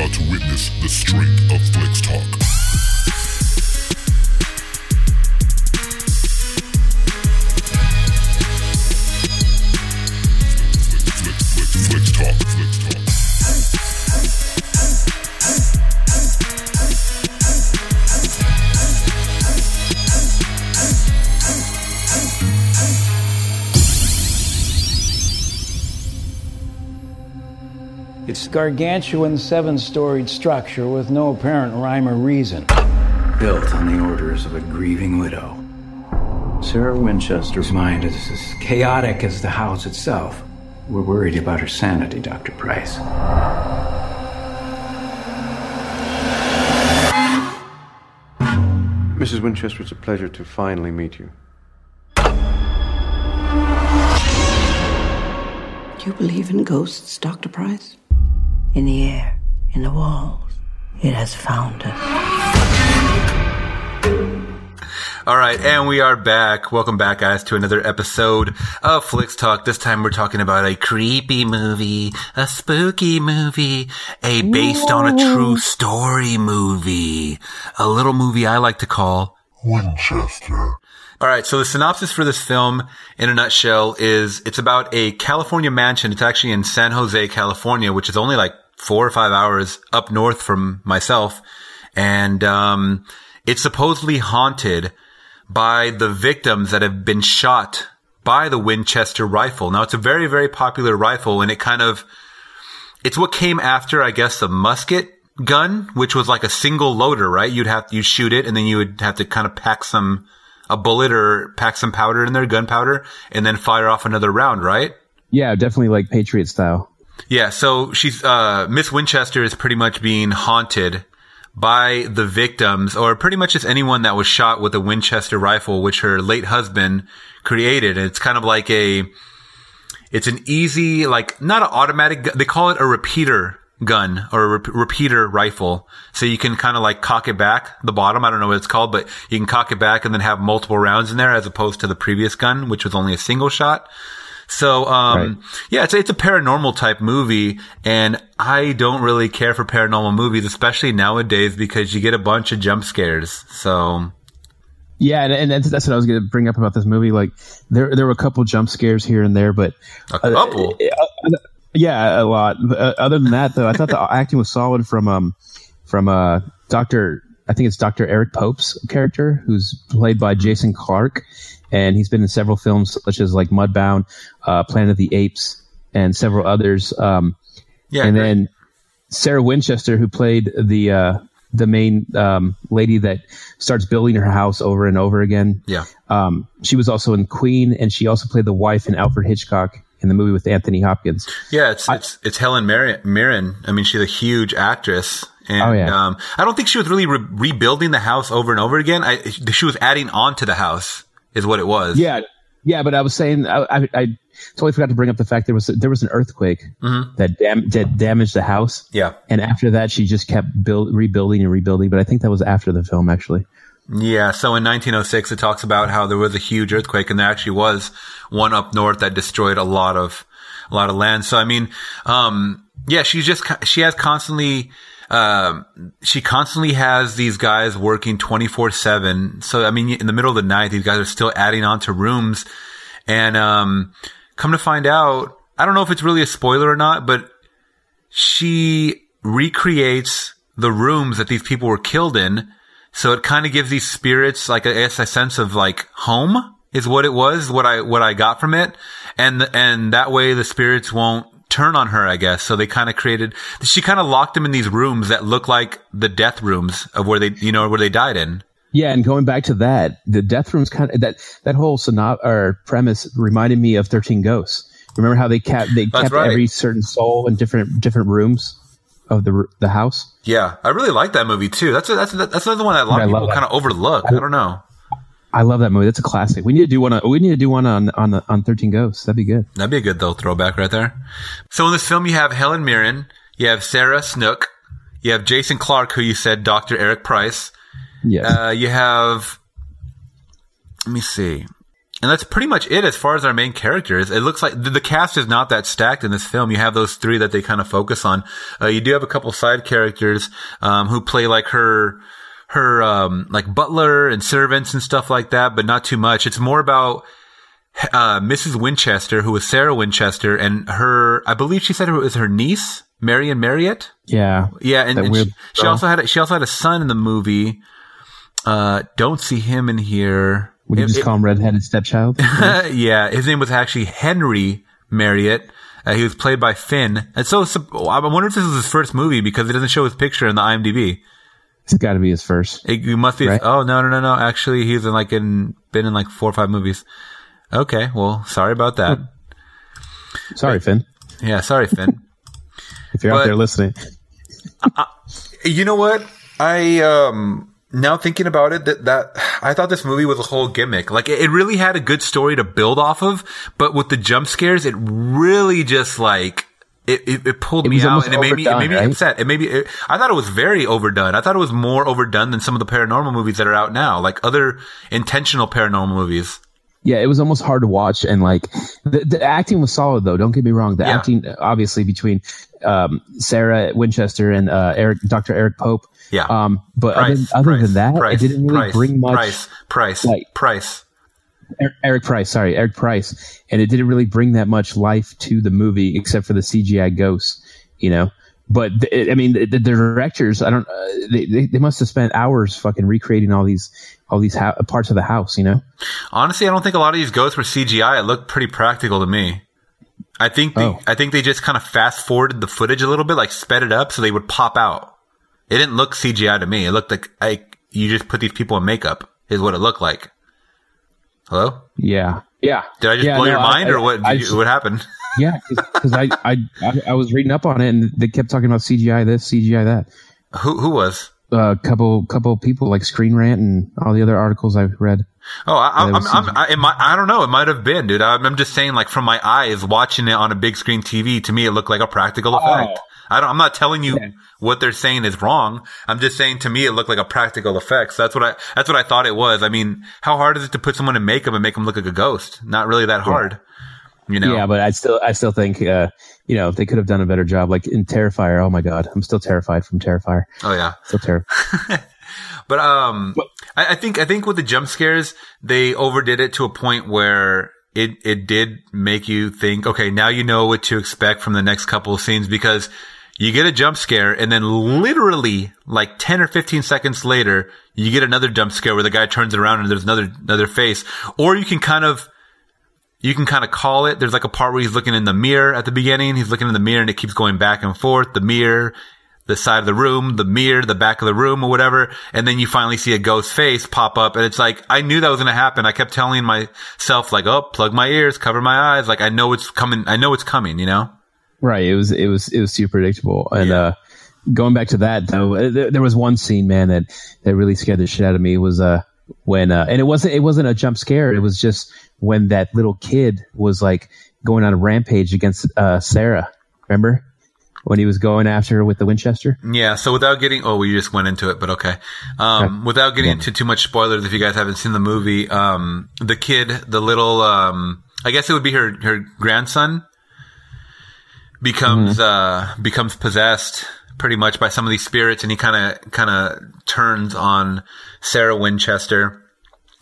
about to witness the strength of Flix Talk. Gargantuan seven storied structure with no apparent rhyme or reason. Built on the orders of a grieving widow. Sarah Winchester's mind is as chaotic as the house itself. We're worried about her sanity, Dr. Price. Mrs. Winchester, it's a pleasure to finally meet you. Do you believe in ghosts, Dr. Price? In the air, in the walls. It has found us. All right, and we are back. Welcome back, guys, to another episode of Flix Talk. This time we're talking about a creepy movie, a spooky movie, a based on a true story movie, a little movie I like to call Winchester. All right. So the synopsis for this film in a nutshell is it's about a California mansion. It's actually in San Jose, California, which is only like four or five hours up north from myself. And, um, it's supposedly haunted by the victims that have been shot by the Winchester rifle. Now it's a very, very popular rifle and it kind of, it's what came after, I guess, the musket gun, which was like a single loader, right? You'd have, you shoot it and then you would have to kind of pack some, a bullet or pack some powder in there, gunpowder, and then fire off another round, right? Yeah, definitely like Patriot style. Yeah, so she's uh Miss Winchester is pretty much being haunted by the victims or pretty much just anyone that was shot with a Winchester rifle which her late husband created. And it's kind of like a it's an easy like not an automatic they call it a repeater gun or a rep- repeater rifle. So you can kind of like cock it back the bottom. I don't know what it's called, but you can cock it back and then have multiple rounds in there as opposed to the previous gun, which was only a single shot. So, um, yeah, it's, it's a paranormal type movie and I don't really care for paranormal movies, especially nowadays because you get a bunch of jump scares. So, Yeah, and, and that's, that's what I was going to bring up about this movie. Like, there there were a couple jump scares here and there, but a couple. Yeah, a lot. Uh, other than that, though, I thought the acting was solid from um from uh Doctor. I think it's Doctor Eric Pope's character, who's played by Jason Clarke, and he's been in several films such as like Mudbound, uh, Planet of the Apes, and several others. Um, Yeah, and great. then Sarah Winchester, who played the uh, the main um, lady that starts building her house over and over again. Yeah. Um, she was also in Queen, and she also played the wife in Alfred Hitchcock in the movie with Anthony Hopkins. Yeah, it's it's it's Helen Mirren. Mirren. I mean, she's a huge actress, and Oh, yeah. um, I don't think she was really re- rebuilding the house over and over again. I, she was adding on to the house, is what it was. Yeah, yeah, but I was saying I, I, I totally forgot to bring up the fact there was there was an earthquake that dam- that damaged the house. Yeah. and after that she just kept build rebuilding and rebuilding. But I think that was after the film actually. Yeah, so in 1906, it talks about how there was a huge earthquake, and there actually was one up north that destroyed a lot of a lot of land. So I mean, um, yeah, she's just she has constantly. Um, she constantly has these guys working 24 seven. So, I mean, in the middle of the night, these guys are still adding on to rooms. And, um, come to find out, I don't know if it's really a spoiler or not, but she recreates the rooms that these people were killed in. So it kind of gives these spirits like I guess a sense of like home is what it was, what I what I got from it, and and that way the spirits won't turn on her, I guess. So they kind of created. She kind of locked them in these rooms that look like the death rooms of where they you know where they died in. Yeah, and going back to that, the death rooms kind of that that whole synop or premise reminded me of Thirteen Ghosts. Remember how they kept they That's kept right. every certain soul in different different rooms of the the house. Yeah, I really like that movie too. That's a, that's a, that's another one that a lot Yeah, I of people kind of overlook. I don't know. I love that movie. That's a classic. We need to do one. On, we need to do one on on on Thirteen Ghosts. That'd be good. That'd be a good though throwback right there. So in this film, you have Helen Mirren, you have Sarah Snook, you have Jason Clarke, who you said Dr. Eric Price. Yes. Uh, you have, let me see. And that's pretty much it as far as our main characters. It looks like the, the cast is not that stacked in this film. You have those three that they kind of focus on. Uh, you do have a couple side characters um, who play like her her um, like butler and servants and stuff like that, but not too much. It's more about uh, Mrs. Winchester, who was Sarah Winchester, and her. I believe she said it was her niece, Marion Marriott. Yeah, Yeah, and, and she, she also had a, she also had a son in the movie. Uh, don't see him in here. Would you It- just call him redheaded stepchild? yeah, his name was actually Henry Marriott. Uh, he was played by Finn, and so I wonder if this is his first movie because it doesn't show his picture in the IMDb. it's got to be his first. It, it must be. Right. Oh no, no, no, no! Actually, he's in like in been in like four or five movies. Okay, well, sorry about that. Sorry, Finn, Yeah, sorry, Finn. if you're But- out there listening. You know what? I um now thinking about it that that I thought this movie was a whole gimmick. Like it, it really had a good story to build off of, but with the jump scares, it really just like it, it, it pulled It me out and it made me it made me right? upset. It made me it, I thought it was very overdone. I thought it was more overdone than some of the paranormal movies that are out now, like other intentional paranormal movies. Yeah, it was almost hard to watch, and like the, the acting was solid though. Don't get me wrong. The Yeah. acting, obviously, between um, Sarah Winchester and uh, Eric, Dr. Eric Pope. Yeah. Um, but Price, other, other price, than that, price, it didn't really bring much. Price, price, like- price. Er- Eric Price, sorry, Eric Price, and it didn't really bring that much life to the movie except for the CGI ghosts, you know. But the, I mean, the, the directors, I don't, uh, they, they they must have spent hours fucking recreating all these all these ho- parts of the house, you know. Honestly, I don't think a lot of these ghosts were CGI. It looked pretty practical to me. I think they, Oh. I think they just kind of fast forwarded the footage a little bit, like sped it up so they would pop out. It didn't look CGI to me. It looked like like you just put these people in makeup. Is what it looked like. Hello? Yeah, yeah. Did I just Yeah, blow no, your I- mind, or what? Did I you- what happened? Yeah, because I, I, I I was reading up on it and they kept talking about CGI this, CGI that. Who who was? A couple couple people like Screen Rant and all the other articles I've read. Oh, I, I'm, Yeah, it was I'm, I'm, I, it might, I don't know. It might have been, dude. I'm, I'm just saying, like, from my eyes watching it on a big screen TV, to me, it looked like a practical oh. effect. I don't, I'm not telling you what they're saying is wrong. I'm just saying to me, it looked like a practical effect. So that's what I, that's what I thought it was. I mean, how hard is it to put someone in makeup and make them look like a ghost? Not really that hard. You know? Yeah, but I still I still think uh, you know they could have done a better job. Like in Terrifier, oh my god, I'm still terrified from Terrifier. oh yeah. Still terrified. But um, I, I think I think with the jump scares, they overdid it to a point where it it did make you think, okay, now you know what to expect from the next couple of scenes because you get a jump scare and then literally like ten or fifteen seconds later, you get another jump scare where the guy turns around and there's another another face, or you can kind of you can kind of call it. There's like a part where he's looking in the mirror at the beginning. He's looking in the mirror and it keeps going back and forth. The mirror, the side of the room, the mirror, the back of the room or whatever. And then you finally see a ghost face pop up. And it's like, I knew that was going to happen. I kept telling myself like, oh, plug my ears, cover my eyes. Like I know it's coming. I know it's coming, you know? Right. It was it was it was super predictable. And Yeah. uh, going back to that though, uh, there, there was one scene, man, that that really scared the shit out of me. Was uh when uh, and it wasn't it wasn't a jump scare. It was just when that little kid was like going on a rampage against uh, Sarah. Remember when he was going after her with the Winchester? Yeah. So without getting, oh, we just went into it, but okay. Um, without getting into too much spoilers, if you guys haven't seen the movie, um, the kid, the little, um, I guess it would be her, her grandson becomes, uh, becomes possessed pretty much by some of these spirits and he kind of, kind of turns on Sarah Winchester.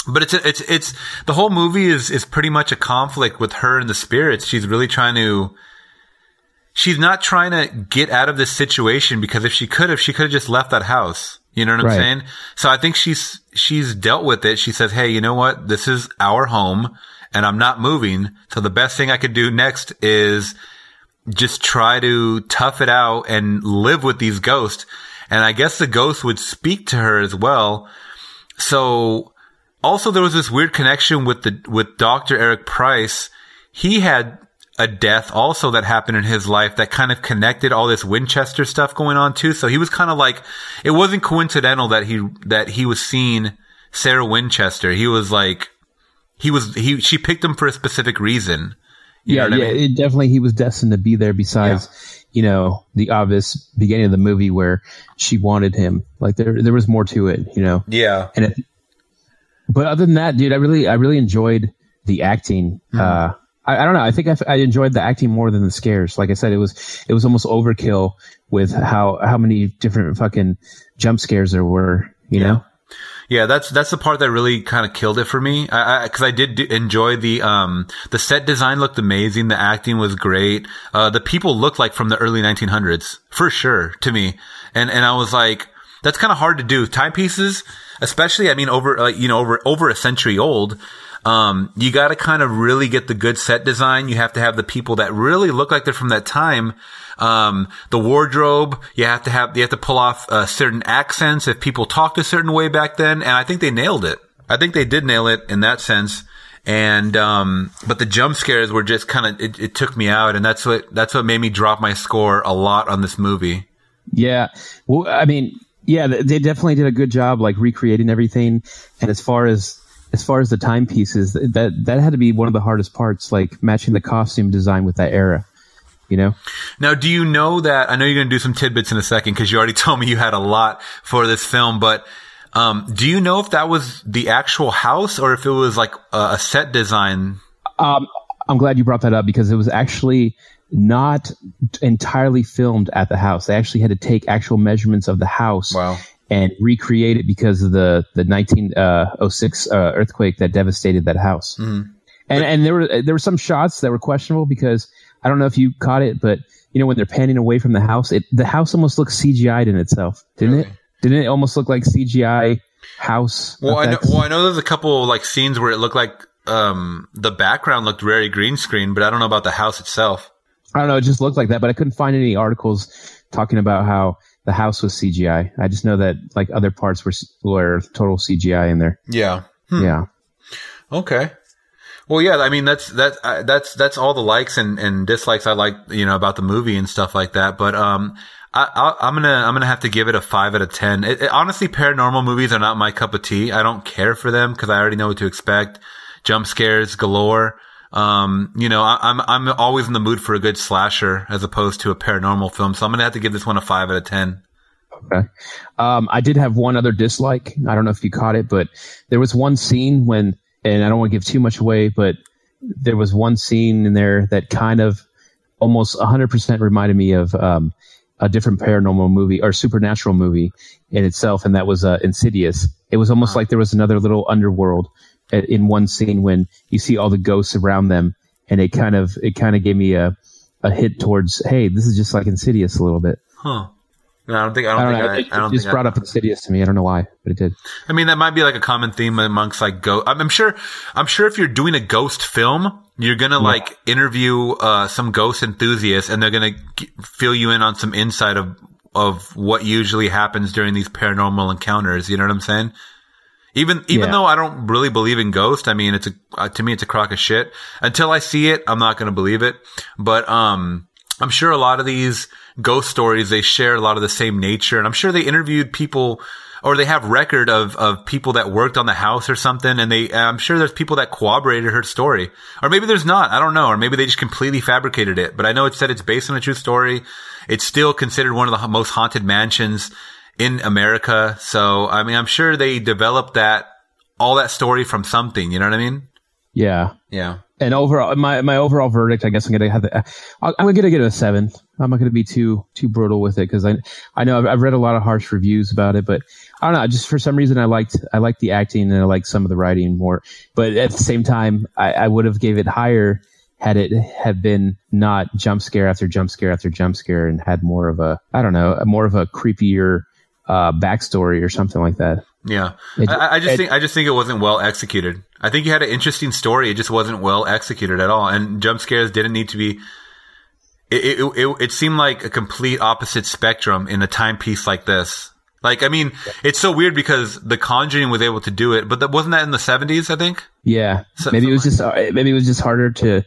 But it's, it's, it's, the whole movie is, is pretty much a conflict with her and the spirits. She's really trying to, she's not trying to get out of this situation because if she could have, she could have just left that house. You know what I'm Right. saying? So I think she's, she's dealt with it. She says, Hey, you know what? This is our home and I'm not moving. So the best thing I could do next is just try to tough it out and live with these ghosts. And I guess the ghost would speak to her as well. So also there was this weird connection with the, with Dr. Eric Price. He had a death also that happened in his life that kind of connected all this Winchester stuff going on too. So he was kind of like, it wasn't coincidental that he, that he was seeing Sarah Winchester. He was like, he was, he, she picked him for a specific reason. You yeah, yeah, I mean? it definitely he was destined to be there. Besides, you know, the obvious beginning of the movie where she wanted him. Like there, there was more to it, you know. Yeah. And it, but other than that, dude, I really, I really enjoyed the acting. Uh, I, I don't know. I think I, I enjoyed the acting more than the scares. Like I said, it was it was almost overkill with how how many different fucking jump scares there were. You know. Yeah, that's that's the part that really kind of killed it for me. I because I, did do, enjoy the um the set design looked amazing. The acting was great. Uh, the people looked like from the early 1900s for sure to me, and and I was like, that's kind of hard to do. Timepieces, especially, I mean, over like you know over over a century old. Um, you got to kind of really get the good set design. You have to have the people that really look like they're from that time. Um, the wardrobe, you have to have, you have to pull off uh, certain accents if people talked a certain way back then. And I think they nailed it. I think they did nail it in that sense. And, um, but the jump scares were just kind of, it, it took me out. And that's what, that's what made me drop my score a lot on this movie. Yeah. Well, I mean, yeah, they definitely did a good job, like recreating everything. And as far as as far as the timepieces, that that had to be one of the hardest parts, like matching the costume design with that era. You know. Now, do you know that? I know you're going to do some tidbits in a second because you already told me you had a lot for this film, but. Um, do you know if that was the actual house or if it was like a, a set design? Um, I'm glad you brought that up because it was actually not entirely filmed at the house. They actually had to take actual measurements of the house Wow. And recreate it because of the the 1906 uh, earthquake that devastated that house. Mm-hmm. And and there were there were some shots that were questionable because I don't know if you caught it, but you know when they're panning away from the house, it the house almost looks CGI'd in itself, didn't Really? it? Didn't it almost look like CGI house? Well, I know, well, I know there's a couple like scenes where it looked like um, the background looked very green screen, but I don't know about the house itself. I don't know. It just looked like that, but I couldn't find any articles talking about how the house was CGI. I just know that like other parts were were total CGI in there. Yeah. Yeah. Okay. Well, yeah. I mean, that's that's uh, that's that's all the likes and, and dislikes I like, you know, about the movie and stuff like that. But um, I, I, I'm gonna I'm gonna have to give it a five out of ten. It, it- honestly, paranormal movies are not my cup of tea. I don't care for them because I already know what to expect. Jump scares galore. Um, you know, I, I'm I'm always in the mood for a good slasher as opposed to a paranormal film. So I'm gonna have to give this one a five out of ten. Okay. Um, I did have one other dislike. I don't know if you caught it, but there was one scene when, and I don't want to give too much away, but there was one scene in there that kind of almost 100% reminded me of um, a different paranormal movie or supernatural movie in itself, and that was uh, Insidious. It was almost like there was another little underworld in one scene when you see all the ghosts around them, and it kind of it kind of gave me a a hit towards, hey, this is just like Insidious a little bit. Huh. No, I don't think I don't, I don't think know. I, it, I don't just think I- brought up Insidious to me. I don't know why, but it did. I mean, that might be like a common theme amongst like ghost. I'm, I'm sure. I'm sure if you're doing a ghost film, you're gonna like interview uh, some ghost enthusiasts, and they're gonna g- fill you in on some insight of of what usually happens during these paranormal encounters. You know what I'm saying? Even even Yeah. though I don't really believe in ghosts, I mean, it's a uh, to me it's a crock of shit. Until I see it, I'm not gonna believe it. But um, I'm sure a lot of these ghost stories they share a lot of the same nature, and I'm sure they interviewed people or they have record of of people that worked on the house or something, and they I'm sure there's people that corroborated her story, or maybe there's not. I don't know, or maybe they just completely fabricated it. But I know it said it's based on a true story. It's still considered one of the most haunted mansions in America. So I mean, I'm sure they developed that all that story from something. You know what I mean? Yeah. Yeah. And overall, my my overall verdict, I guess I'm gonna have the, I'm gonna give it a seven. I'm not gonna be too too brutal with it because I I know I've, I've read a lot of harsh reviews about it, but I don't know. Just for some reason, I liked I liked the acting and I liked some of the writing more. But at the same time, I, I would have gave it higher had it have been not jump scare after jump scare after jump scare and had more of a I don't know more of a creepier uh, backstory or something like that. Yeah, It- I, I just it- think I just think it wasn't well executed. I think you had an interesting story. It just wasn't well executed at all, and jump scares didn't need to be. It it, it, it seemed like a complete opposite spectrum in a timepiece like this. Like, I mean, it's so weird because The Conjuring was able to do it, but that wasn't that in the seventies. I think. Yeah, So- maybe it was just maybe it was just harder to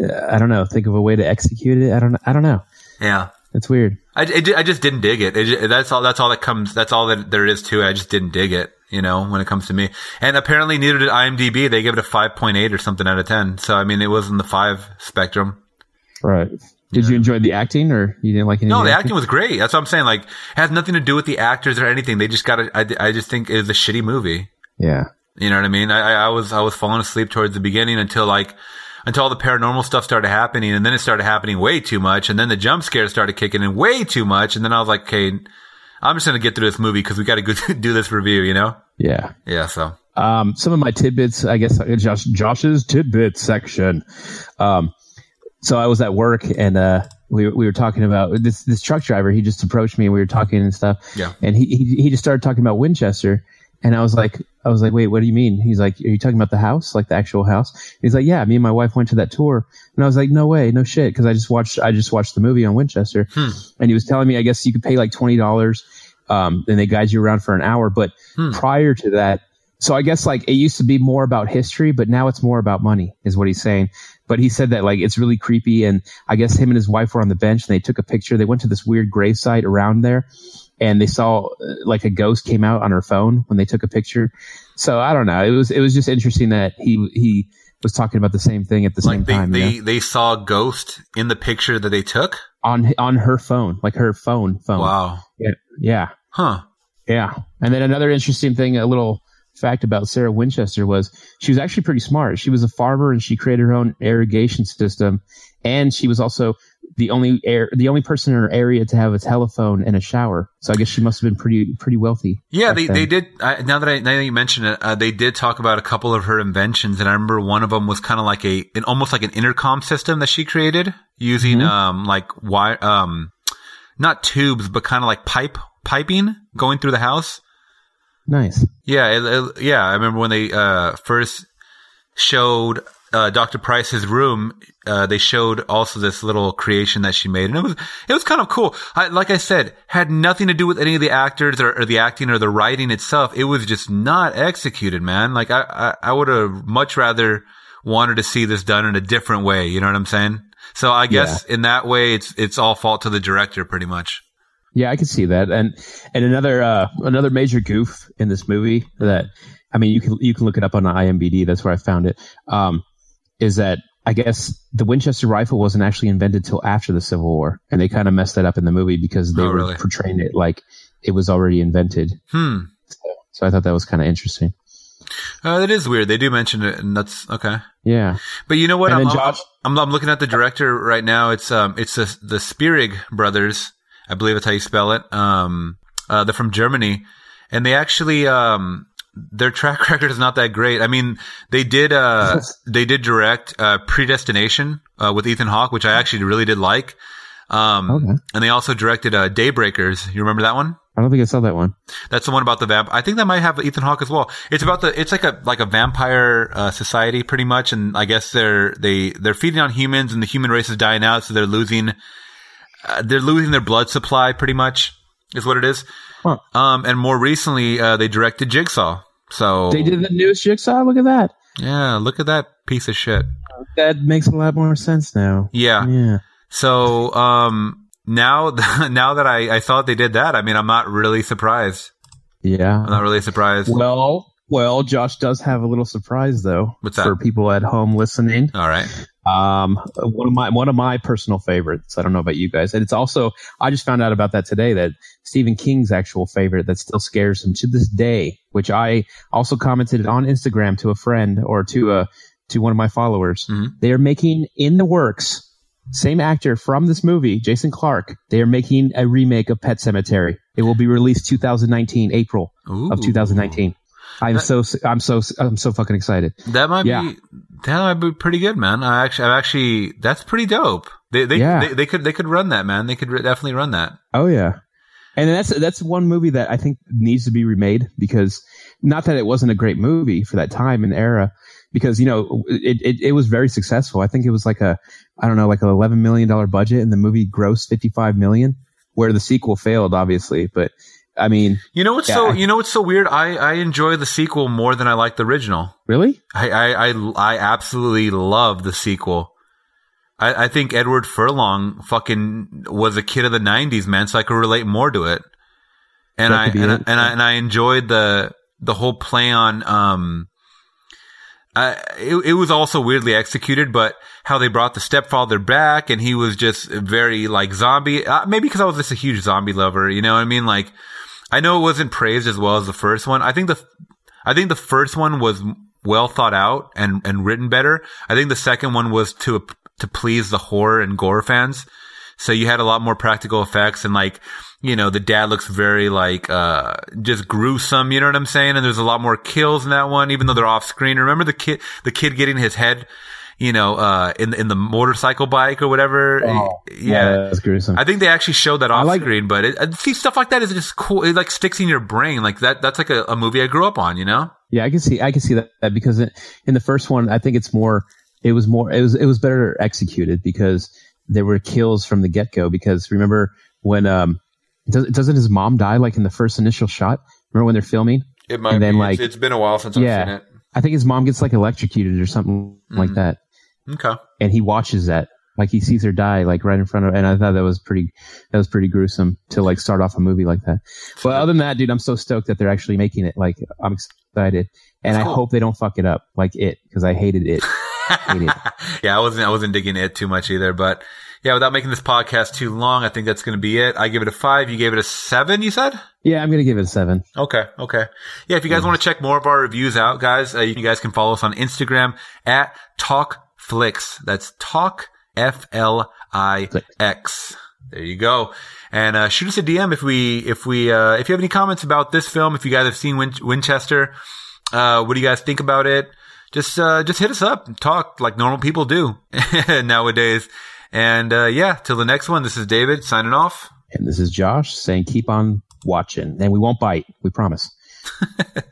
uh, I don't know think of a way to execute it. I don't I don't know. Yeah. That's weird. I, it I just didn't dig it. it that's all. That's all that comes. That's all that there is to it. I just didn't dig it. You know, when it comes to me, and apparently neither did IMDb. They gave it a five point eight or something out of ten. So I mean, it was in the five spectrum. Right. Did you enjoy the acting, or you didn't like any? No, of the acting was great. That's what I'm saying. Like, it has nothing to do with the actors or anything. They just got. to I, I just think it was a shitty movie. Yeah. You know what I mean? I- I was I was falling asleep towards the beginning until like until all the paranormal stuff started happening, and then it started happening way too much, and then the jump scares started kicking in way too much, and then I was like, okay, I'm just gonna get through this movie because we got to go do this review. You know? Yeah. Yeah. So Um, some of my tidbits, I guess, uh, Josh, Josh's tidbit section. Um, so I was at work and uh, we we were talking about this this truck driver. He just approached me and we were talking and stuff. Yeah. And he he, he just started talking about Winchester, and I was like, I was like, wait, what do you mean? He's like, are you talking about the house, like the actual house? He's like, yeah. Me and my wife went to that tour, and I was like, no way, no shit, because I just watched I just watched the movie on Winchester, and he was telling me, I guess you could pay like twenty dollars, um, and they guide you around for an hour. But prior to that, so I guess like it used to be more about history, but now it's more about money, is what he's saying. But he said that like it's really creepy, and I guess him and his wife were on the bench and they took a picture. They went to this weird gravesite around there, and they saw uh, like a ghost came out on her phone when they took a picture. So I don't know. It was it was just interesting that he he was talking about the same thing at the same they time. you they, know? they saw a ghost in the picture that they took. on on her phone, like her phone phone. Wow. Yeah, yeah. Huh. Yeah. And then another interesting thing, a little fact about Sarah Winchester was she was actually pretty smart. She was a farmer and she created her own irrigation system. And she was also the only air, the only person in her area to have a telephone and a shower. So I guess she must have been pretty, pretty wealthy. Yeah, they, then. they did. I, now that I now that you mention it, uh, they did talk about a couple of her inventions, and I remember one of them was kind of like a, an almost like an intercom system that she created using Mm-hmm. um like wire um not tubes but kind of like pipe piping going through the house. Nice. Yeah, it, it- yeah. I remember when they uh, first showed uh, Dr. Price's room. Uh, they showed also this little creation that she made, and it was it was kind of cool. I, like I said, had nothing to do with any of the actors or, or the acting or the writing itself. It was just not executed, man. Like I I, I would have much rather wanted to see this done in a different way. You know what I'm saying? So I guess in that way, it's it's all fault to the director, pretty much. Yeah, I can see that. And and another uh, another major goof in this movie that I mean you can you can look it up on IMDb. That's where I found it. Um, is that I guess the Winchester rifle wasn't actually invented till after the Civil War, and they kind of messed that up in the movie because they Oh, were portraying it like it was already invented. Hmm. So I thought that was kind of interesting. Uh, that is weird. They do mention it, and that's okay. Yeah. But you know what? I'm, Josh- I'm, I'm looking at the director right now. It's um, it's the the Spierig brothers. I believe that's how you spell it. Um, uh, they're from Germany, and they actually um, their track record is not that great. I mean, they did uh, they did direct uh, Predestination uh, with Ethan Hawke, which I actually really did like. Um, Okay. and they also directed uh, Daybreakers. You remember that one? I don't think I saw that one. That's the one about the vamp. I think that might have Ethan Hawke as well. It's about the. It's like a like a vampire uh, society, pretty much, and I guess they're they they're feeding on humans, and the human race is dying out, so they're losing. Uh, they're losing their blood supply, pretty much, is what it is. Huh. Um, and more recently, uh, they directed Jigsaw. So They did the newest Jigsaw. Look at that. yeah, look at that piece of shit. That makes a lot more sense now. Yeah. Yeah. So um, now now that I I thought they did that, I mean, I'm not really surprised. Yeah. I'm not really surprised. Well, well, Josh does have a little surprise though What's that? for people at home listening. All right. Um, one of my one of my personal favorites. I don't know about you guys, and it's also I just found out about that today that Stephen King's actual favorite that still scares him to this day. Which I also commented on Instagram to a friend or to a to one of my followers. Mhm. They are making in the works. Same actor from this movie, Jason Clarke. They are making a remake of Pet Sematary. It will be released 2019, April of 2019. I'm so I'm so I'm so fucking excited. That might Yeah. be that might be pretty good, man. I actually, I actually, that's pretty dope. They, they, Yeah. they, they could, they could run that, man. They could re- definitely run that. Oh yeah, and that's that's one movie that I think needs to be remade because not that it wasn't a great movie for that time and era, because you know it, it it was very successful. I think it was like a I don't know like an eleven million dollar budget, and the movie grossed fifty five million, where the sequel failed, obviously. But I mean, You know what's so, you know what's so weird? I, I enjoy the sequel more than I like the original. really, I, I, I, I absolutely love the sequel. I, I think Edward Furlong fucking was a kid of the '90s, man. So I could relate more to it. And I and, I and I and I enjoyed the the whole play on. Um, I, it, it was also weirdly executed, but how they brought the stepfather back, and he was just very like zombie. Uh, maybe because I was just a huge zombie lover, you know what I mean? Like, I know it wasn't praised as well as the first one. I think the I think the first one was well thought out and, and written better. I think the second one was to, to please the horror and gore fans. So you had a lot more practical effects and like, you know, the dad looks very like, uh, just gruesome. You know what I'm saying? And there's a lot more kills in that one, even though they're off screen. Remember the kid, the kid getting his head, you know, uh, in, in the motorcycle bike or whatever. Oh, yeah. that's gruesome. I think they actually showed that off like- screen, but it, uh, see stuff like that is just cool. It like sticks in your brain. Like that, that's like a, a movie I grew up on, you know? Yeah, I can see I can see that, that because in, in the first one, I think it's more it was more it was it was better executed because there were kills from the get go. Because remember when um does, doesn't his mom die like in the first initial shot? Remember when they're filming? It might And then, be. like- it's, it's been a while since Yeah. I've seen it. I think his mom gets like electrocuted or something like Mhm. that, Okay. and he watches that like he sees her die like right in front of. And I thought that was pretty that was pretty gruesome to like start off a movie like that. But other than that, dude, I'm so stoked that they're actually making it. Like I'm excited, and I hope they don't fuck it up like it because I hated it. Hated it. yeah, I wasn't I wasn't digging it too much either, but yeah, without making this podcast too long, I think that's going to be it. I give it a five. You gave it a seven. You said. Yeah, I'm gonna give it a seven. Okay. Okay. Yeah. If you guys want to check more of our reviews out, guys, uh, you guys can follow us on Instagram at Talk Flix. That's Talk F L I X. There you go. And uh, shoot us a DM if we if we uh, if you have any comments about this film. If you guys have seen Win- Winchester, uh, what do you guys think about it? Just uh, just hit us up and talk like normal people do nowadays. And uh, yeah, till the next one. This is David signing off. And this is Josh saying, keep on watching, and we won't bite. We promise.